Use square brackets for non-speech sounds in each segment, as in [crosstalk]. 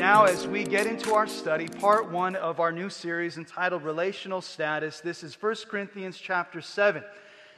now, as we get into our study, part one of our new series entitled Relational Status, this is 1 Corinthians chapter 7.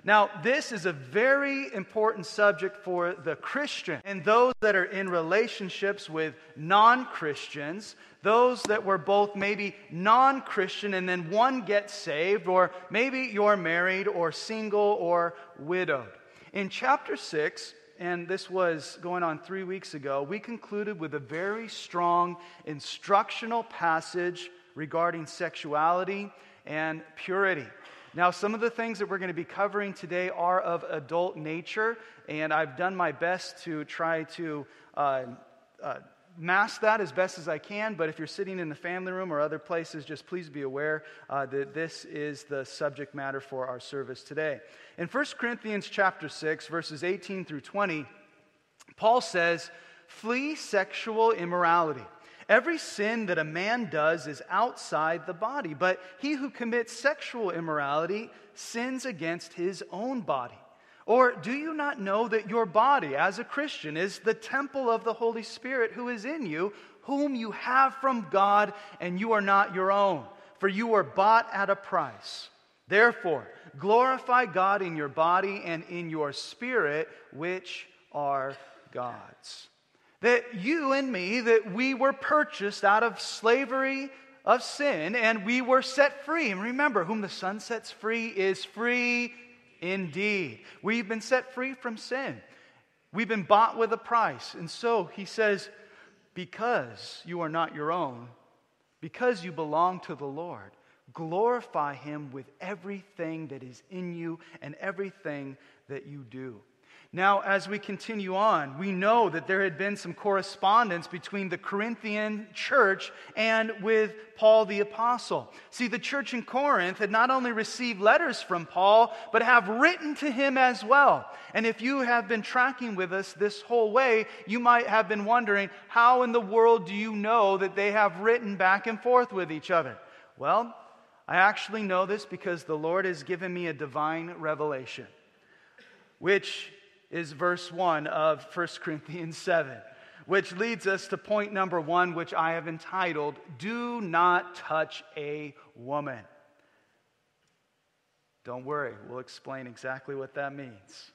Now, this is a very important subject for the Christian and those that are in relationships with non Christians, those that were both maybe non Christian and then one gets saved, or maybe you're married or single or widowed. In chapter 6, and this was going on three weeks ago, we concluded with a very strong instructional passage regarding sexuality and purity. Now, some of the things that we're going to be covering today are of adult nature, and I've done my best to try to uh, uh, mask that as best as I can. But if you're sitting in the family room or other places, just please be aware uh, that this is the subject matter for our service today. In 1 Corinthians chapter 6, verses 18 through 20, Paul says, Flee sexual immorality. Every sin that a man does is outside the body, but he who commits sexual immorality sins against his own body. Or do you not know that your body, as a Christian, is the temple of the Holy Spirit who is in you, whom you have from God, and you are not your own? For you were bought at a price. Therefore, glorify God in your body and in your spirit, which are God's that you and me, that we were purchased out of slavery of sin and we were set free. And remember, whom the Son sets free is free indeed. We've been set free from sin. We've been bought with a price. And so he says, because you are not your own, because you belong to the Lord, glorify him with everything that is in you and everything that you do. Now, as we continue on, we know that there had been some correspondence between the Corinthian church and with Paul the Apostle. See, the church in Corinth had not only received letters from Paul, but have written to him as well. And if you have been tracking with us this whole way, you might have been wondering, how in the world do you know that they have written back and forth with each other? Well, I actually know this because the Lord has given me a divine revelation, which is verse 1 of 1 Corinthians 7, which leads us to point number one, which I have entitled, Do Not Touch a Woman. Don't worry, we'll explain exactly what that means.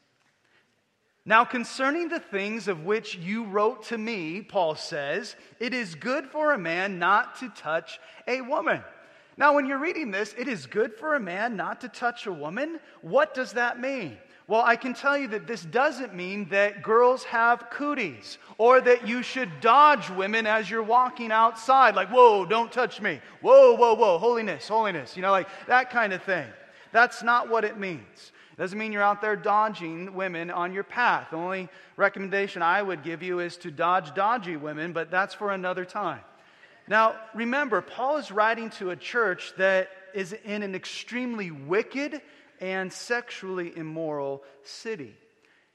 Now, concerning the things of which you wrote to me, Paul says, it is good for a man not to touch a woman. Now, when you're reading this, it is good for a man not to touch a woman. What does that mean? Well, I can tell you that this doesn't mean that girls have cooties or that you should dodge women as you're walking outside, like, whoa, don't touch me. Whoa, whoa, whoa, holiness, holiness. You know, like that kind of thing. That's not what it means. It doesn't mean you're out there dodging women on your path. The only recommendation I would give you is to dodge dodgy women, but that's for another time. Now, remember, Paul is writing to a church that is in an extremely wicked and sexually immoral city.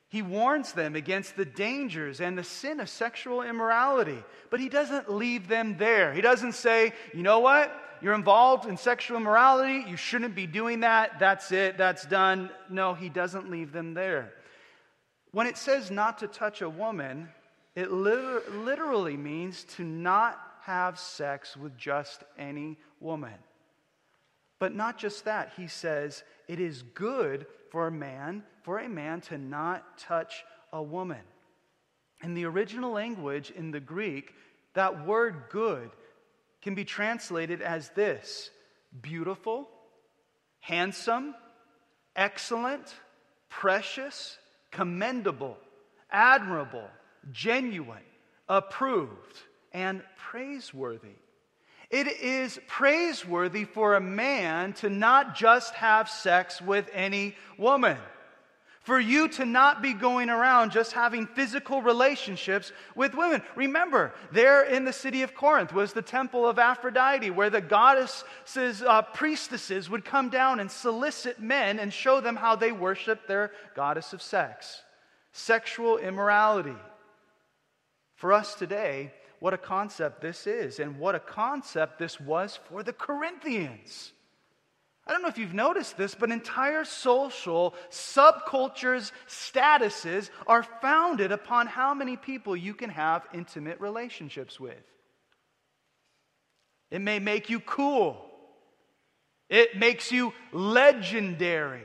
He warns them against the dangers and the sin of sexual immorality, but he doesn't leave them there. He doesn't say, you know what? You're involved in sexual immorality. You shouldn't be doing that. That's it. That's done. No, he doesn't leave them there. When it says not to touch a woman, it literally means to not have sex with just any woman. But not just that, he says it is good for a man, for a man to not touch a woman. In the original language, in the Greek, that word good can be translated as this beautiful, handsome, excellent, precious, commendable, admirable, genuine, approved, and praiseworthy. It is praiseworthy for a man to not just have sex with any woman. For you to not be going around just having physical relationships with women. Remember, there in the city of Corinth was the temple of Aphrodite, where the goddesses, uh, priestesses would come down and solicit men and show them how they worship their goddess of sex. Sexual immorality. For us today, what a concept this is and what a concept this was for the Corinthians. I don't know if you've noticed this, but entire social subcultures, statuses are founded upon how many people you can have intimate relationships with. It may make you cool. It makes you legendary.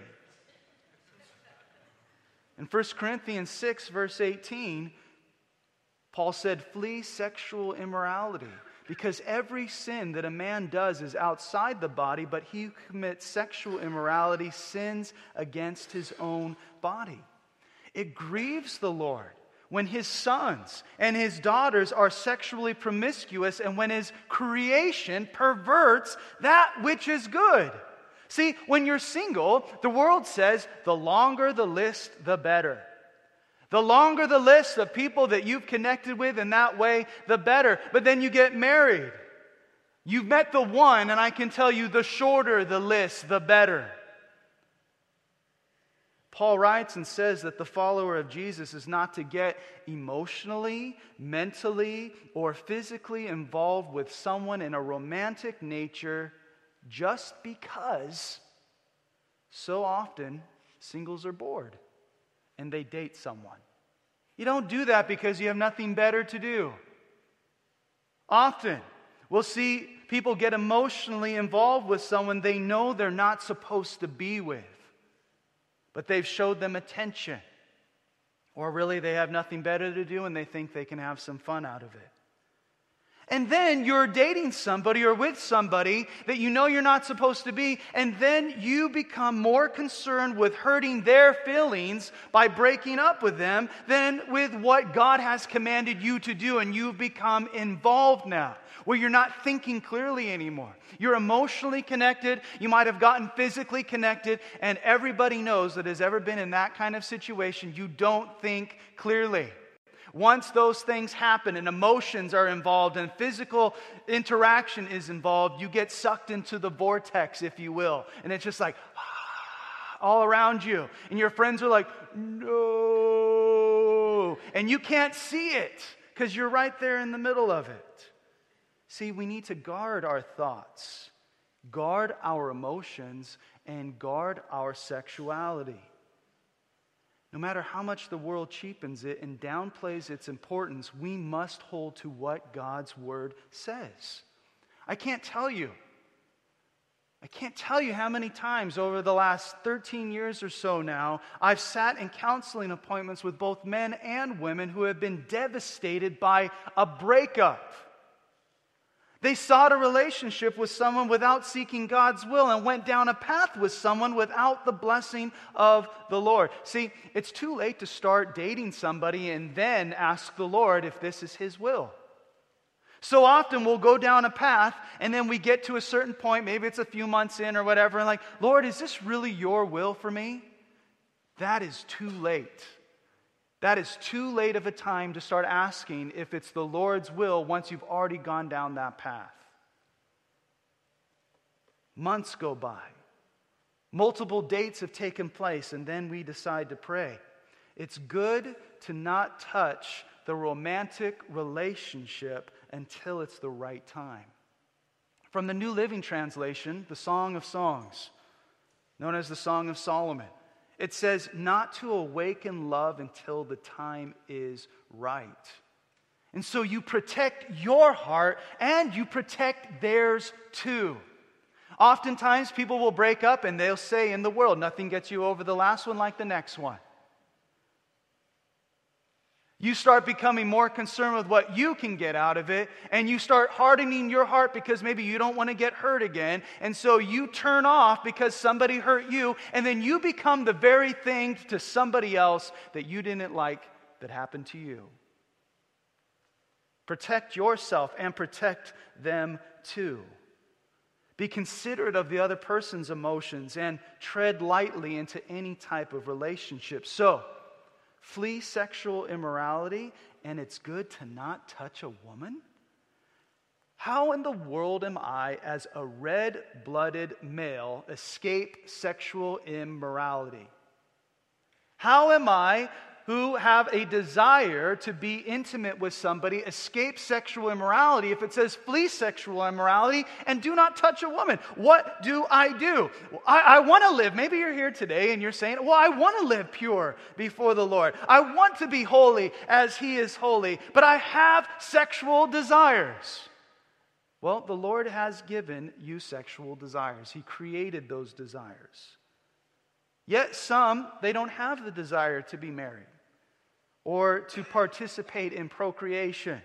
In 1 Corinthians 6, verse 18, Paul said, Flee sexual immorality, because every sin that a man does is outside the body, but he who commits sexual immorality sins against his own body. It grieves the Lord when his sons and his daughters are sexually promiscuous and when his creation perverts that which is good. See, when you're single, the world says the longer the list, the better. The longer the list of people that you've connected with in that way, the better. But then you get married. You've met the one, and I can tell you the shorter the list, the better. Paul writes and says that the follower of Jesus is not to get emotionally, mentally, or physically involved with someone in a romantic nature just because so often singles are bored and they date someone. You don't do that because you have nothing better to do. Often, we'll see people get emotionally involved with someone they know they're not supposed to be with, but they've showed them attention. Or really, they have nothing better to do and they think they can have some fun out of it. And then you're dating somebody or with somebody that you know you're not supposed to be, and then you become more concerned with hurting their feelings by breaking up with them than with what God has commanded you to do, and you've become involved now. Where you're not thinking clearly anymore. You're emotionally connected. You might have gotten physically connected. And everybody knows that has ever been in that kind of situation, you don't think clearly. Once those things happen and emotions are involved and physical interaction is involved, you get sucked into the vortex, if you will. And it's just like [sighs] all around you. And your friends are like, no. And you can't see it because you're right there in the middle of it. See, we need to guard our thoughts, guard our emotions, and guard our sexuality. No matter how much the world cheapens it and downplays its importance, we must hold to what God's word says. I can't tell you. I can't tell you how many times over the last 13 years or so now I've sat in counseling appointments with both men and women who have been devastated by a breakup they sought a relationship with someone without seeking God's will and went down a path with someone without the blessing of the Lord. See, it's too late to start dating somebody and then ask the Lord if this is His will. So often we'll go down a path and then we get to a certain point, maybe it's a few months in or whatever, and like, Lord, is this really your will for me? That is too late. That is too late of a time to start asking if it's the Lord's will once you've already gone down that path. Months go by. Multiple dates have taken place, and then we decide to pray. It's good to not touch the romantic relationship until it's the right time. From the New Living Translation, the Song of Songs, known as the Song of Solomon. It says, not to awaken love until the time is right. And so you protect your heart and you protect theirs too. Oftentimes, people will break up and they'll say in the world, nothing gets you over the last one like the next one. You start becoming more concerned with what you can get out of it, and you start hardening your heart because maybe you don't want to get hurt again. And so you turn off because somebody hurt you, and then you become the very thing to somebody else that you didn't like that happened to you. Protect yourself and protect them too. Be considerate of the other person's emotions and tread lightly into any type of relationship. So, Flee sexual immorality, and it's good to not touch a woman? How in the world am I, as a red blooded male, escape sexual immorality? How am I, who have a desire to be intimate with somebody escape sexual immorality if it says flee sexual immorality and do not touch a woman? What do I do? I, I want to live. Maybe you're here today and you're saying, Well, I want to live pure before the Lord. I want to be holy as He is holy, but I have sexual desires. Well, the Lord has given you sexual desires, He created those desires. Yet some, they don't have the desire to be married or to participate in procreation.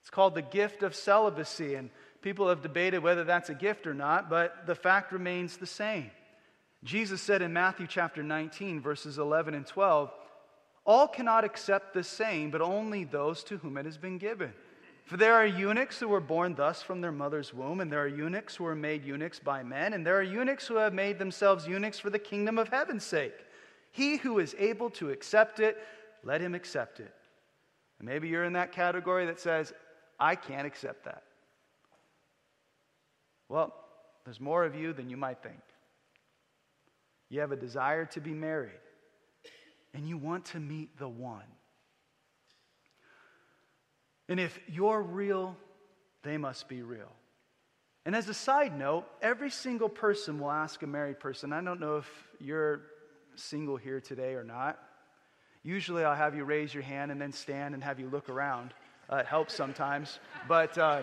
It's called the gift of celibacy, and people have debated whether that's a gift or not, but the fact remains the same. Jesus said in Matthew chapter 19, verses 11 and 12, All cannot accept the same, but only those to whom it has been given. For there are eunuchs who were born thus from their mother's womb, and there are eunuchs who are made eunuchs by men, and there are eunuchs who have made themselves eunuchs for the kingdom of heaven's sake. He who is able to accept it, let him accept it. And maybe you're in that category that says, I can't accept that. Well, there's more of you than you might think. You have a desire to be married, and you want to meet the one. And if you're real, they must be real. And as a side note, every single person will ask a married person. I don't know if you're single here today or not. Usually I'll have you raise your hand and then stand and have you look around. Uh, it helps sometimes. But uh,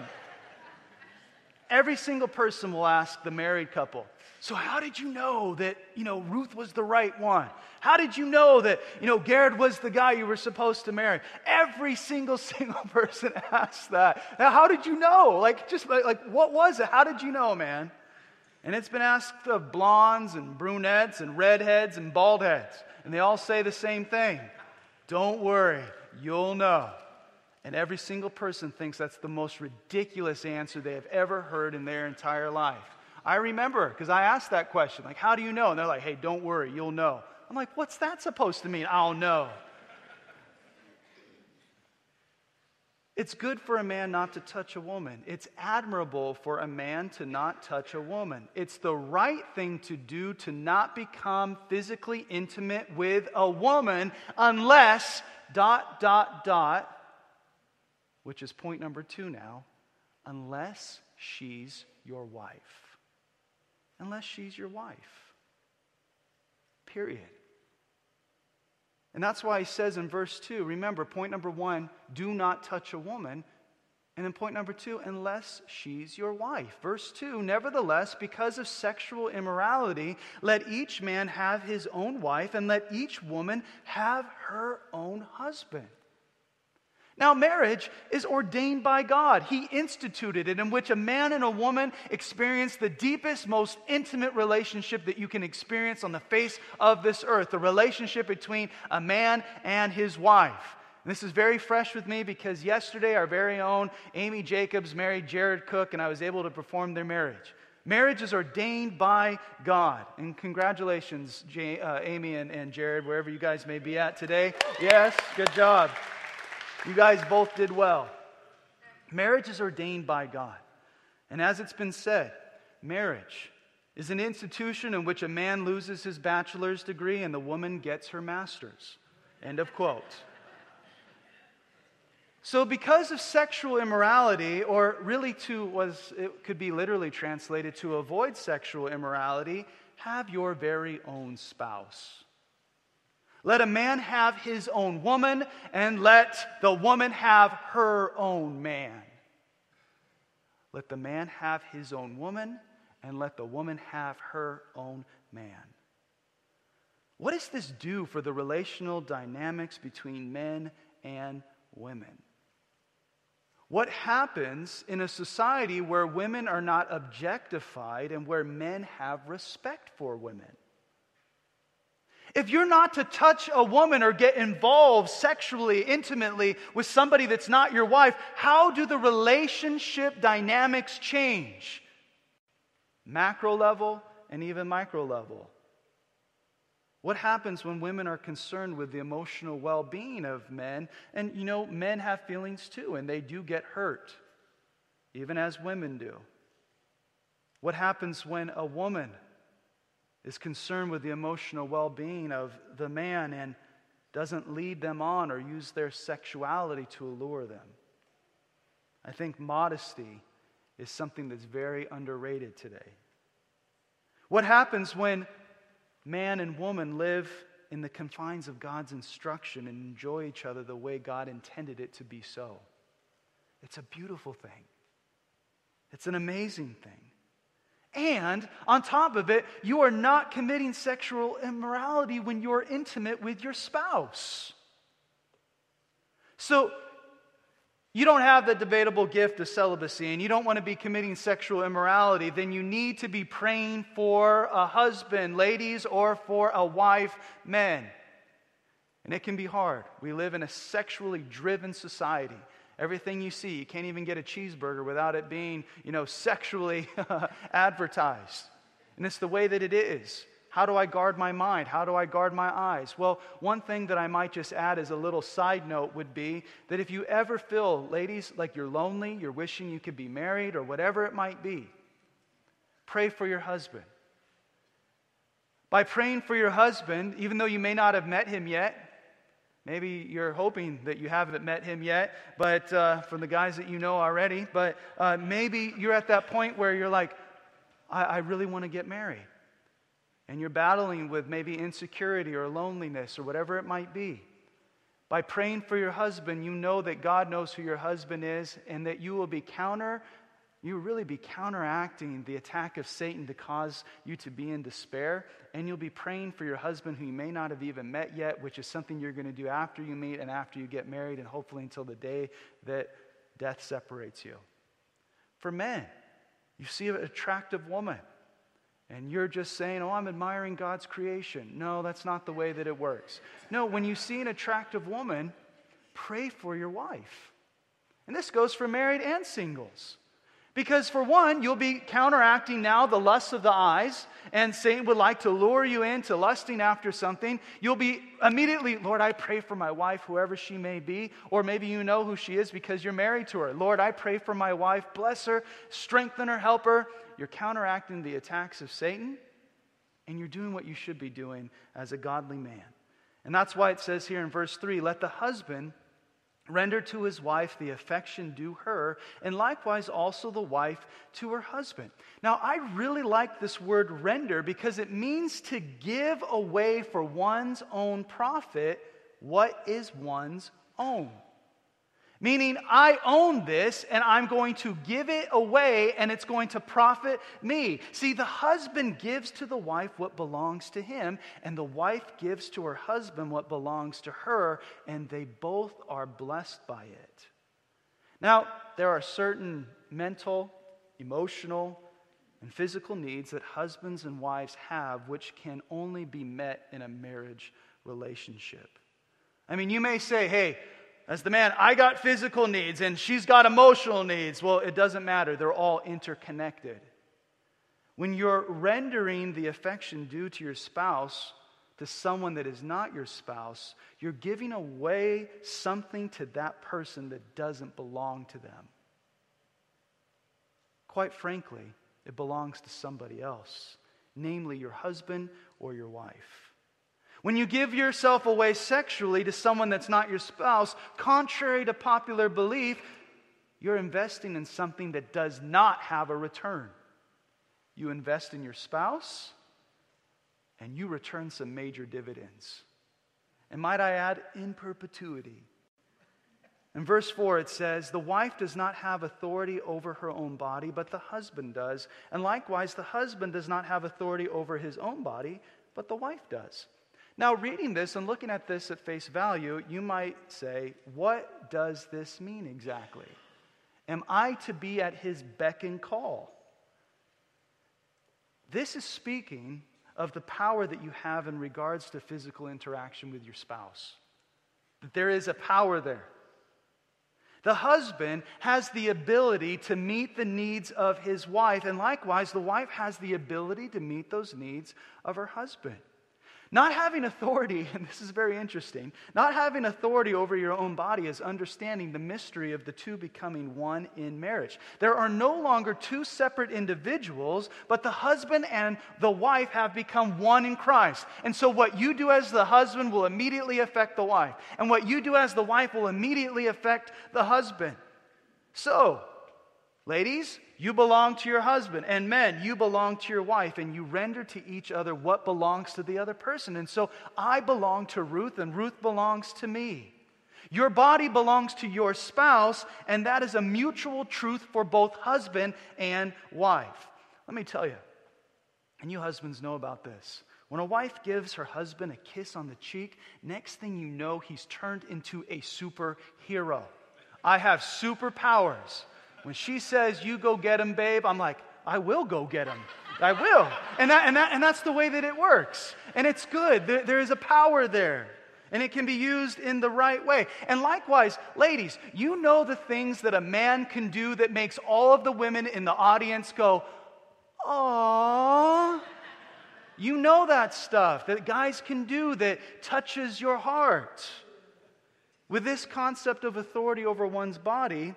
every single person will ask the married couple, so how did you know that, you know, Ruth was the right one? How did you know that, you know, Garrett was the guy you were supposed to marry? Every single [laughs] single person [laughs] asks that. Now, how did you know? Like, just like, like, what was it? How did you know, man? And it's been asked of blondes and brunettes and redheads and baldheads. And they all say the same thing. Don't worry, you'll know. And every single person thinks that's the most ridiculous answer they have ever heard in their entire life. I remember because I asked that question, like, how do you know? And they're like, hey, don't worry, you'll know. I'm like, what's that supposed to mean? I'll know. It's good for a man not to touch a woman. It's admirable for a man to not touch a woman. It's the right thing to do to not become physically intimate with a woman unless, dot, dot, dot, which is point number two now, unless she's your wife unless she's your wife. Period. And that's why he says in verse 2 remember, point number one, do not touch a woman. And then point number two, unless she's your wife. Verse 2 Nevertheless, because of sexual immorality, let each man have his own wife, and let each woman have her own husband. Now, marriage is ordained by God. He instituted it, in which a man and a woman experience the deepest, most intimate relationship that you can experience on the face of this earth the relationship between a man and his wife. And this is very fresh with me because yesterday, our very own Amy Jacobs married Jared Cook, and I was able to perform their marriage. Marriage is ordained by God. And congratulations, uh, Amy and Jared, wherever you guys may be at today. Yes, good job. You guys both did well. Marriage is ordained by God. And as it's been said, marriage is an institution in which a man loses his bachelor's degree and the woman gets her master's. End of quote. So, because of sexual immorality, or really to was it could be literally translated to avoid sexual immorality, have your very own spouse. Let a man have his own woman, and let the woman have her own man. Let the man have his own woman, and let the woman have her own man. What does this do for the relational dynamics between men and women? What happens in a society where women are not objectified and where men have respect for women? If you're not to touch a woman or get involved sexually, intimately with somebody that's not your wife, how do the relationship dynamics change? Macro level and even micro level. What happens when women are concerned with the emotional well being of men? And you know, men have feelings too, and they do get hurt, even as women do. What happens when a woman is concerned with the emotional well being of the man and doesn't lead them on or use their sexuality to allure them. I think modesty is something that's very underrated today. What happens when man and woman live in the confines of God's instruction and enjoy each other the way God intended it to be so? It's a beautiful thing. It's an amazing thing. And on top of it, you are not committing sexual immorality when you're intimate with your spouse. So, you don't have the debatable gift of celibacy and you don't want to be committing sexual immorality, then you need to be praying for a husband, ladies, or for a wife, men. And it can be hard. We live in a sexually driven society. Everything you see, you can't even get a cheeseburger without it being, you know, sexually [laughs] advertised. And it's the way that it is. How do I guard my mind? How do I guard my eyes? Well, one thing that I might just add as a little side note would be that if you ever feel, ladies, like you're lonely, you're wishing you could be married, or whatever it might be, pray for your husband. By praying for your husband, even though you may not have met him yet, Maybe you're hoping that you haven't met him yet, but uh, from the guys that you know already, but uh, maybe you're at that point where you're like, I, I really want to get married. And you're battling with maybe insecurity or loneliness or whatever it might be. By praying for your husband, you know that God knows who your husband is and that you will be counter you really be counteracting the attack of Satan to cause you to be in despair. And you'll be praying for your husband who you may not have even met yet, which is something you're going to do after you meet and after you get married, and hopefully until the day that death separates you. For men, you see an attractive woman, and you're just saying, Oh, I'm admiring God's creation. No, that's not the way that it works. No, when you see an attractive woman, pray for your wife. And this goes for married and singles. Because, for one, you'll be counteracting now the lust of the eyes, and Satan would like to lure you into lusting after something. You'll be immediately, Lord, I pray for my wife, whoever she may be, or maybe you know who she is because you're married to her. Lord, I pray for my wife, bless her, strengthen her, help her. You're counteracting the attacks of Satan, and you're doing what you should be doing as a godly man. And that's why it says here in verse 3 let the husband Render to his wife the affection due her, and likewise also the wife to her husband. Now, I really like this word render because it means to give away for one's own profit what is one's own. Meaning, I own this and I'm going to give it away and it's going to profit me. See, the husband gives to the wife what belongs to him, and the wife gives to her husband what belongs to her, and they both are blessed by it. Now, there are certain mental, emotional, and physical needs that husbands and wives have which can only be met in a marriage relationship. I mean, you may say, hey, as the man, I got physical needs and she's got emotional needs. Well, it doesn't matter. They're all interconnected. When you're rendering the affection due to your spouse to someone that is not your spouse, you're giving away something to that person that doesn't belong to them. Quite frankly, it belongs to somebody else, namely your husband or your wife. When you give yourself away sexually to someone that's not your spouse, contrary to popular belief, you're investing in something that does not have a return. You invest in your spouse, and you return some major dividends. And might I add, in perpetuity. In verse 4, it says, The wife does not have authority over her own body, but the husband does. And likewise, the husband does not have authority over his own body, but the wife does. Now, reading this and looking at this at face value, you might say, What does this mean exactly? Am I to be at his beck and call? This is speaking of the power that you have in regards to physical interaction with your spouse. That there is a power there. The husband has the ability to meet the needs of his wife, and likewise, the wife has the ability to meet those needs of her husband. Not having authority, [laughs] and this is very interesting, not having authority over your own body is understanding the mystery of the two becoming one in marriage. There are no longer two separate individuals, but the husband and the wife have become one in Christ. And so what you do as the husband will immediately affect the wife, and what you do as the wife will immediately affect the husband. So, ladies, you belong to your husband. And men, you belong to your wife. And you render to each other what belongs to the other person. And so I belong to Ruth, and Ruth belongs to me. Your body belongs to your spouse, and that is a mutual truth for both husband and wife. Let me tell you, and you husbands know about this. When a wife gives her husband a kiss on the cheek, next thing you know, he's turned into a superhero. I have superpowers. When she says, You go get him, babe, I'm like, I will go get him. I will. And, that, and, that, and that's the way that it works. And it's good. There, there is a power there. And it can be used in the right way. And likewise, ladies, you know the things that a man can do that makes all of the women in the audience go, Aww. You know that stuff that guys can do that touches your heart. With this concept of authority over one's body,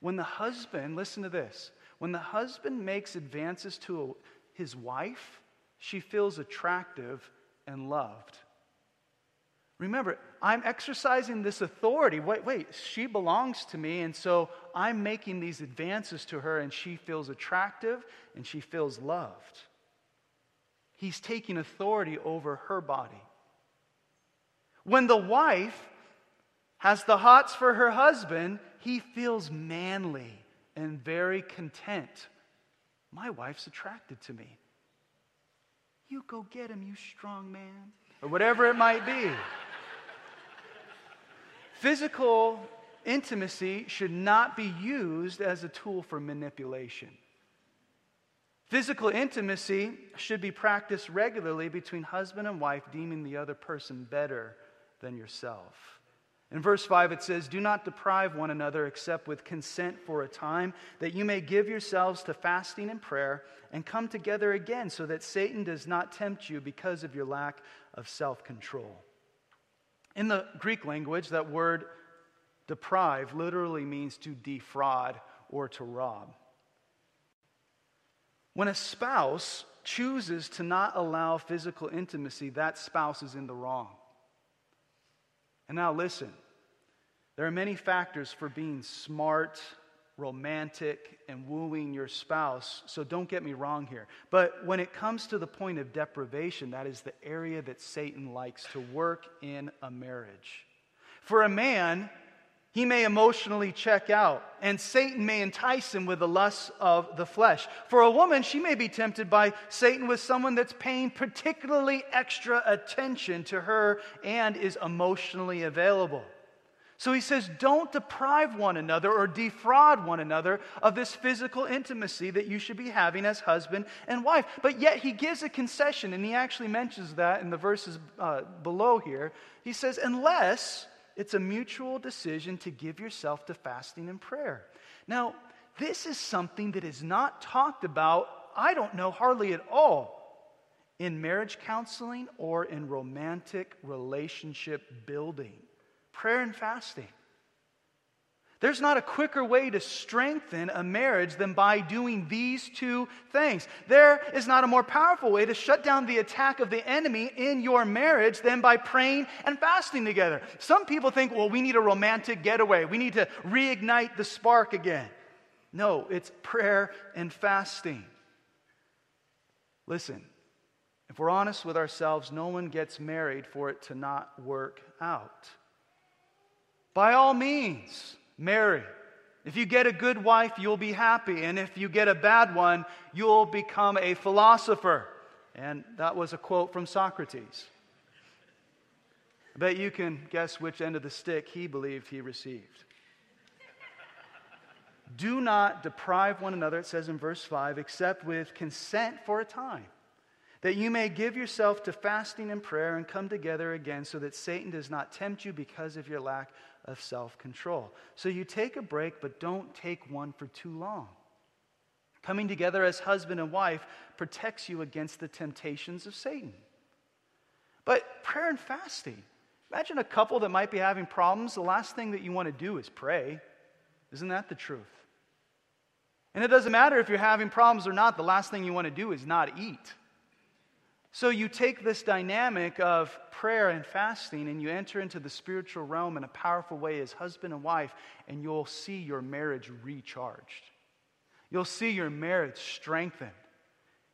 when the husband, listen to this, when the husband makes advances to his wife, she feels attractive and loved. Remember, I'm exercising this authority. Wait, wait, she belongs to me, and so I'm making these advances to her, and she feels attractive and she feels loved. He's taking authority over her body. When the wife has the hots for her husband, he feels manly and very content. My wife's attracted to me. You go get him, you strong man. Or whatever it might be. Physical intimacy should not be used as a tool for manipulation. Physical intimacy should be practiced regularly between husband and wife, deeming the other person better than yourself. In verse 5, it says, Do not deprive one another except with consent for a time, that you may give yourselves to fasting and prayer and come together again, so that Satan does not tempt you because of your lack of self control. In the Greek language, that word deprive literally means to defraud or to rob. When a spouse chooses to not allow physical intimacy, that spouse is in the wrong. And now listen there are many factors for being smart, romantic, and wooing your spouse, so don't get me wrong here. But when it comes to the point of deprivation, that is the area that Satan likes to work in a marriage. For a man, he may emotionally check out, and Satan may entice him with the lusts of the flesh. For a woman, she may be tempted by Satan with someone that's paying particularly extra attention to her and is emotionally available. So he says, don't deprive one another or defraud one another of this physical intimacy that you should be having as husband and wife. But yet he gives a concession, and he actually mentions that in the verses uh, below here. He says, unless it's a mutual decision to give yourself to fasting and prayer. Now, this is something that is not talked about, I don't know, hardly at all in marriage counseling or in romantic relationship building. Prayer and fasting. There's not a quicker way to strengthen a marriage than by doing these two things. There is not a more powerful way to shut down the attack of the enemy in your marriage than by praying and fasting together. Some people think, well, we need a romantic getaway. We need to reignite the spark again. No, it's prayer and fasting. Listen, if we're honest with ourselves, no one gets married for it to not work out. By all means, marry. If you get a good wife, you'll be happy. And if you get a bad one, you'll become a philosopher. And that was a quote from Socrates. I bet you can guess which end of the stick he believed he received. Do not deprive one another, it says in verse 5, except with consent for a time, that you may give yourself to fasting and prayer and come together again, so that Satan does not tempt you because of your lack of self control. So you take a break, but don't take one for too long. Coming together as husband and wife protects you against the temptations of Satan. But prayer and fasting, imagine a couple that might be having problems. The last thing that you want to do is pray. Isn't that the truth? And it doesn't matter if you're having problems or not, the last thing you want to do is not eat. So you take this dynamic of prayer and fasting and you enter into the spiritual realm in a powerful way as husband and wife, and you'll see your marriage recharged. You'll see your marriage strengthened.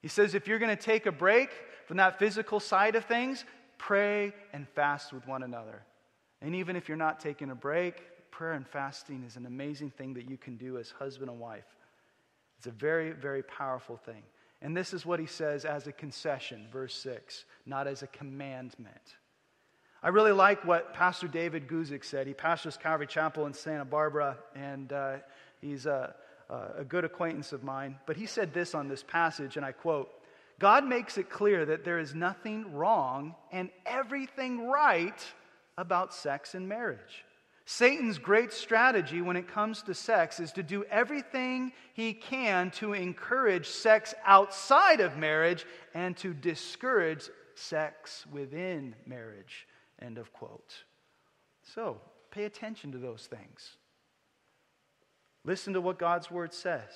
He says if you're going to take a break from that physical side of things, pray and fast with one another. And even if you're not taking a break, prayer and fasting is an amazing thing that you can do as husband and wife. It's a very, very powerful thing. And this is what he says as a concession, verse 6, not as a commandment. I really like what Pastor David Guzik said. He pastors Calvary Chapel in Santa Barbara, and uh, he's a, a good acquaintance of mine. But he said this on this passage, and I quote God makes it clear that there is nothing wrong and everything right about sex and marriage. Satan's great strategy when it comes to sex is to do everything he can to encourage sex outside of marriage and to discourage sex within marriage. End of quote. So, pay attention to those things. Listen to what God's word says.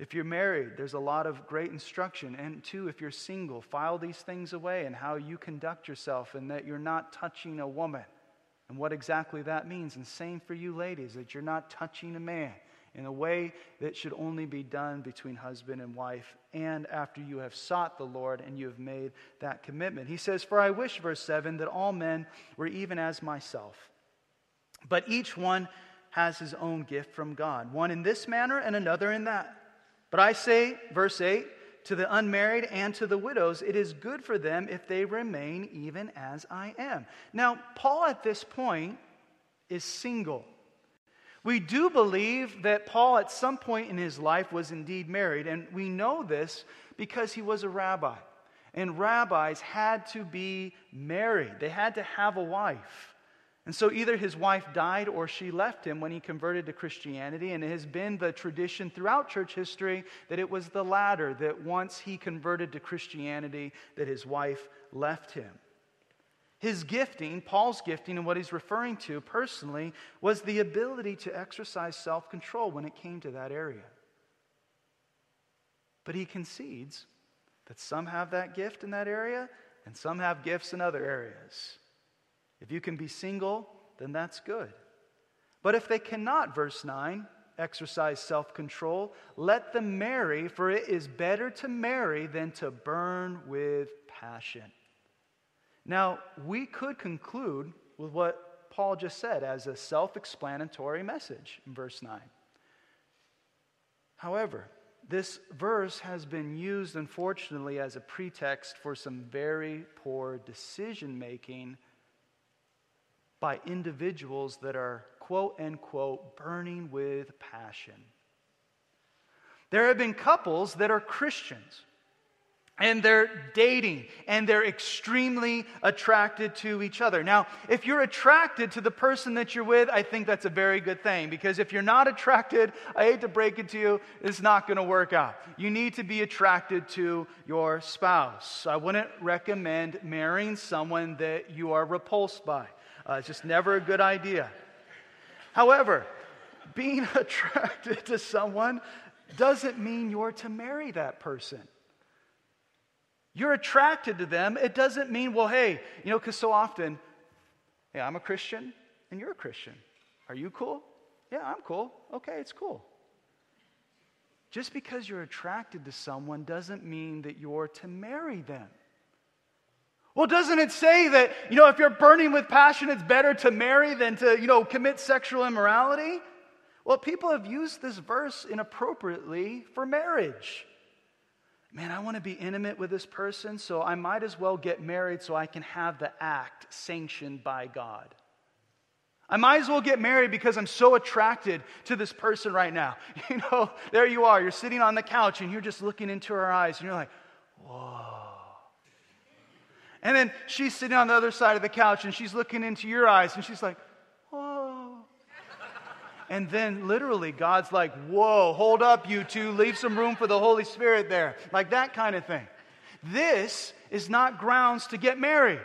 If you're married, there's a lot of great instruction. And two, if you're single, file these things away and how you conduct yourself and that you're not touching a woman and what exactly that means. And same for you ladies, that you're not touching a man in a way that should only be done between husband and wife and after you have sought the Lord and you have made that commitment. He says, For I wish, verse 7, that all men were even as myself. But each one has his own gift from God, one in this manner and another in that. But I say, verse 8, to the unmarried and to the widows, it is good for them if they remain even as I am. Now, Paul at this point is single. We do believe that Paul at some point in his life was indeed married, and we know this because he was a rabbi. And rabbis had to be married, they had to have a wife. And so either his wife died or she left him when he converted to Christianity. And it has been the tradition throughout church history that it was the latter, that once he converted to Christianity, that his wife left him. His gifting, Paul's gifting, and what he's referring to personally, was the ability to exercise self control when it came to that area. But he concedes that some have that gift in that area and some have gifts in other areas. If you can be single, then that's good. But if they cannot, verse 9, exercise self control, let them marry, for it is better to marry than to burn with passion. Now, we could conclude with what Paul just said as a self explanatory message in verse 9. However, this verse has been used, unfortunately, as a pretext for some very poor decision making by individuals that are, quote unquote, burning with passion. There have been couples that are Christians and they're dating and they're extremely attracted to each other. Now, if you're attracted to the person that you're with, I think that's a very good thing because if you're not attracted, I hate to break it to you, it's not going to work out. You need to be attracted to your spouse. I wouldn't recommend marrying someone that you are repulsed by. Uh, it's just never a good idea. However, being [laughs] attracted to someone doesn't mean you're to marry that person. You're attracted to them. It doesn't mean, well, hey, you know, because so often, hey, I'm a Christian and you're a Christian. Are you cool? Yeah, I'm cool. Okay, it's cool. Just because you're attracted to someone doesn't mean that you're to marry them. Well, doesn't it say that, you know, if you're burning with passion, it's better to marry than to, you know, commit sexual immorality? Well, people have used this verse inappropriately for marriage. Man, I want to be intimate with this person, so I might as well get married so I can have the act sanctioned by God. I might as well get married because I'm so attracted to this person right now. [laughs] You know, there you are, you're sitting on the couch and you're just looking into her eyes and you're like, whoa. And then she's sitting on the other side of the couch and she's looking into your eyes and she's like. And then literally, God's like, whoa, hold up, you two, leave some room for the Holy Spirit there. Like that kind of thing. This is not grounds to get married.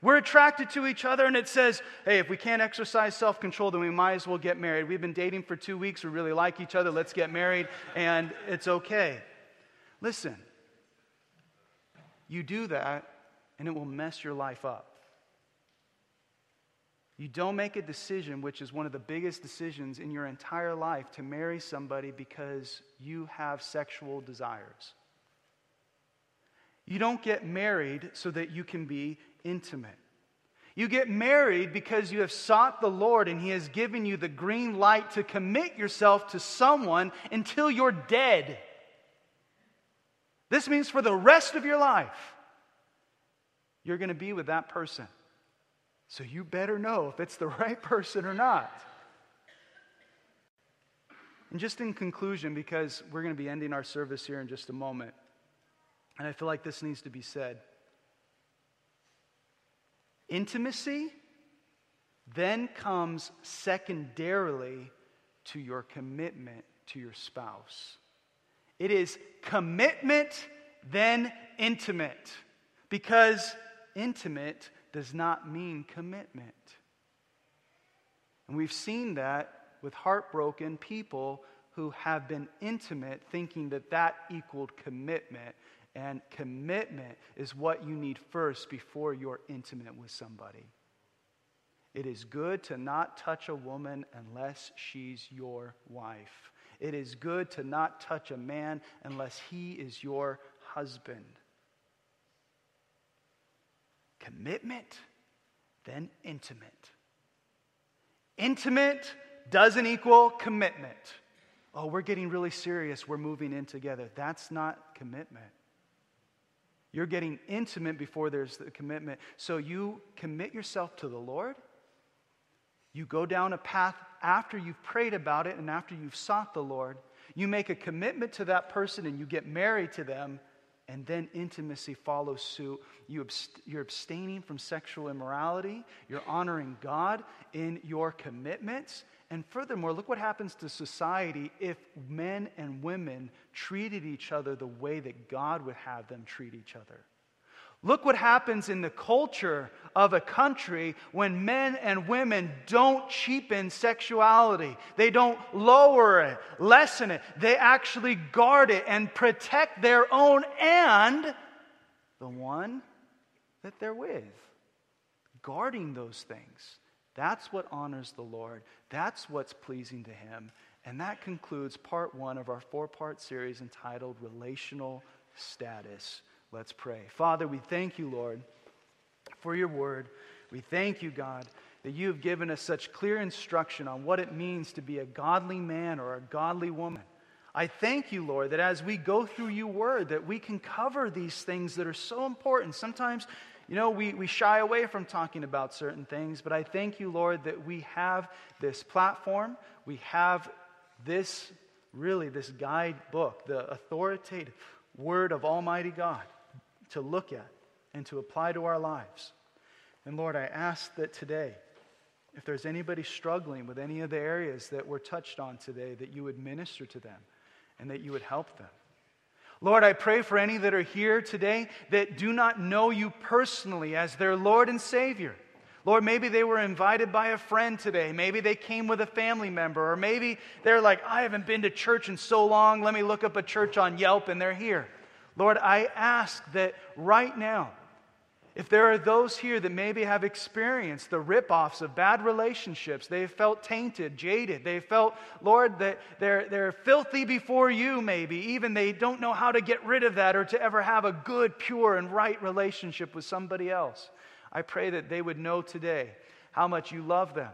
We're attracted to each other, and it says, hey, if we can't exercise self control, then we might as well get married. We've been dating for two weeks. We really like each other. Let's get married, and it's okay. Listen, you do that, and it will mess your life up. You don't make a decision, which is one of the biggest decisions in your entire life, to marry somebody because you have sexual desires. You don't get married so that you can be intimate. You get married because you have sought the Lord and He has given you the green light to commit yourself to someone until you're dead. This means for the rest of your life, you're going to be with that person. So you better know if it's the [laughs] right person or not. And just in conclusion, because we're going to be ending our service here in just a moment, and I feel like this needs to be said. Intimacy then comes secondarily to your commitment to your spouse. It is commitment, then intimate, because intimate does not mean commitment. And we've seen that with heartbroken people who have been intimate, thinking that that equaled commitment. And commitment is what you need first before you're intimate with somebody. It is good to not touch a woman unless she's your wife. It is good to not touch a man unless he is your husband. Commitment, then intimate. Intimate doesn't equal commitment. Oh, we're getting really serious. We're moving in together. That's not commitment. You're getting intimate before there's the commitment. So you commit yourself to the Lord. You go down a path after you've prayed about it and after you've sought the Lord. You make a commitment to that person and you get married to them and then intimacy follows suit. You abst- you're abstaining from sexual immorality, you're honoring God in your commitments. And furthermore, look what happens to society if men and women treated each other the way that God would have them treat each other. Look what happens in the culture of a country when men and women don't cheapen sexuality. They don't lower it, lessen it. They actually guard it and protect their own and the one that they're with. Guarding those things. That's what honors the Lord. That's what's pleasing to Him. And that concludes part one of our four part series entitled Relational Status. Let's pray. Father, we thank you, Lord, for your word. We thank you, God, that you have given us such clear instruction on what it means to be a godly man or a godly woman. I thank you, Lord, that as we go through your word, that we can cover these things that are so important. Sometimes, you know, we, we shy away from talking about certain things, but I thank you, Lord, that we have this platform, we have this, really, this guidebook, the authoritative word of Almighty God to look at and to apply to our lives. And Lord, I ask that today, if there's anybody struggling with any of the areas that were touched on today, that you would minister to them and that you would help them. Lord, I pray for any that are here today that do not know you personally as their Lord and Savior. Lord, maybe they were invited by a friend today. Maybe they came with a family member. Or maybe they're like, I haven't been to church in so long. Let me look up a church on Yelp, and they're here. Lord, I ask that right now, if there are those here that maybe have experienced the ripoffs of bad relationships, they've felt tainted, jaded, they felt, Lord, that they're, they're filthy before you, maybe. Even they don't know how to get rid of that or to ever have a good, pure, and right relationship with somebody else. I pray that they would know today how much you love them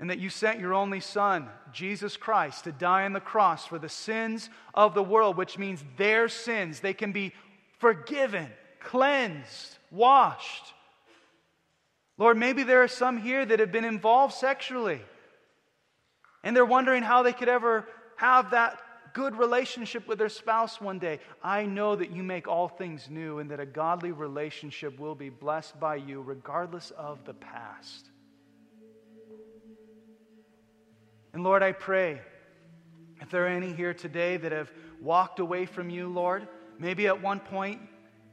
and that you sent your only Son, Jesus Christ, to die on the cross for the sins of the world, which means their sins. They can be forgiven, cleansed, washed. Lord, maybe there are some here that have been involved sexually, and they're wondering how they could ever have that good relationship with their spouse one day. I know that you make all things new and that a godly relationship will be blessed by you regardless of the past. And Lord, I pray if there are any here today that have walked away from you, Lord, maybe at one point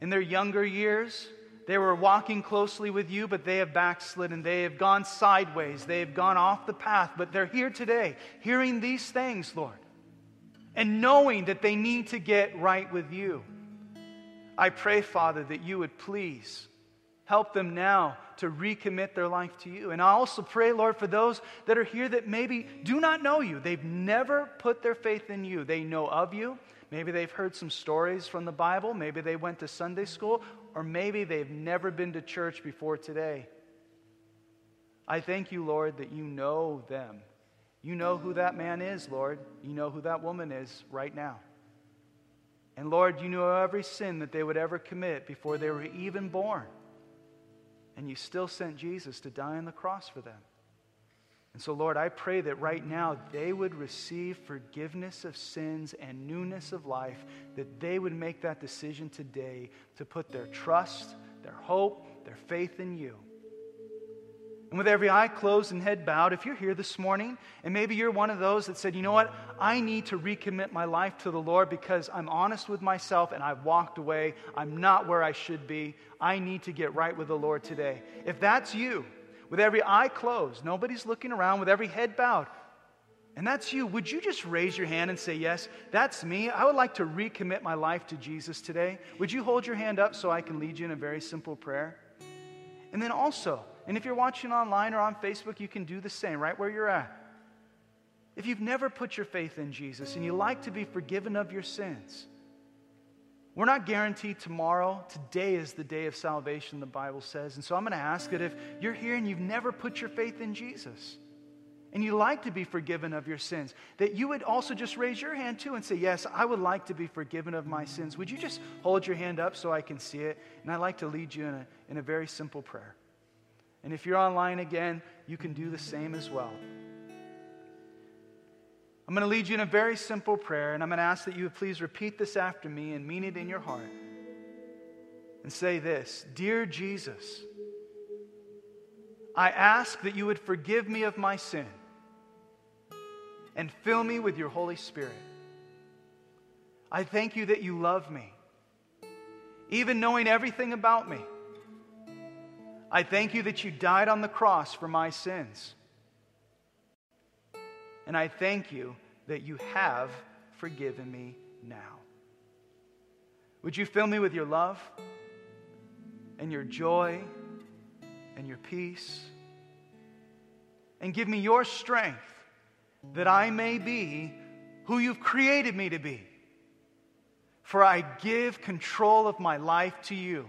in their younger years, they were walking closely with you, but they have backslid and They have gone sideways. They have gone off the path. But they're here today, hearing these things, Lord, and knowing that they need to get right with you. I pray, Father, that you would please help them now to recommit their life to you. And I also pray, Lord, for those that are here that maybe do not know you. They've never put their faith in you. They know of you. Maybe they've heard some stories from the Bible. Maybe they went to Sunday school. Or maybe they've never been to church before today. I thank you, Lord, that you know them. You know who that man is, Lord. You know who that woman is right now. And Lord, you know every sin that they would ever commit before they were even born. And you still sent Jesus to die on the cross for them. And so, Lord, I pray that right now they would receive forgiveness of sins and newness of life, that they would make that decision today to put their trust, their hope, their faith in you. And with every eye closed and head bowed, if you're here this morning and maybe you're one of those that said, you know what, I need to recommit my life to the Lord because I'm honest with myself and I've walked away, I'm not where I should be, I need to get right with the Lord today. If that's you, with every eye closed, nobody's looking around, with every head bowed, and that's you, would you just raise your hand and say, Yes, that's me. I would like to recommit my life to Jesus today. Would you hold your hand up so I can lead you in a very simple prayer? And then also, and if you're watching online or on Facebook, you can do the same right where you're at. If you've never put your faith in Jesus and you like to be forgiven of your sins, we're not guaranteed tomorrow. Today is the day of salvation, the Bible says. And so I'm going to ask that if you're here and you've never put your faith in Jesus and you like to be forgiven of your sins, that you would also just raise your hand too and say, Yes, I would like to be forgiven of my sins. Would you just hold your hand up so I can see it? And I'd like to lead you in a, in a very simple prayer. And if you're online again, you can do the same as well. I'm going to lead you in a very simple prayer, and I'm going to ask that you would please repeat this after me and mean it in your heart. And say this Dear Jesus, I ask that you would forgive me of my sin and fill me with your Holy Spirit. I thank you that you love me, even knowing everything about me. I thank you that you died on the cross for my sins. And I thank you that you have forgiven me now. Would you fill me with your love and your joy and your peace? And give me your strength that I may be who you've created me to be. For I give control of my life to you.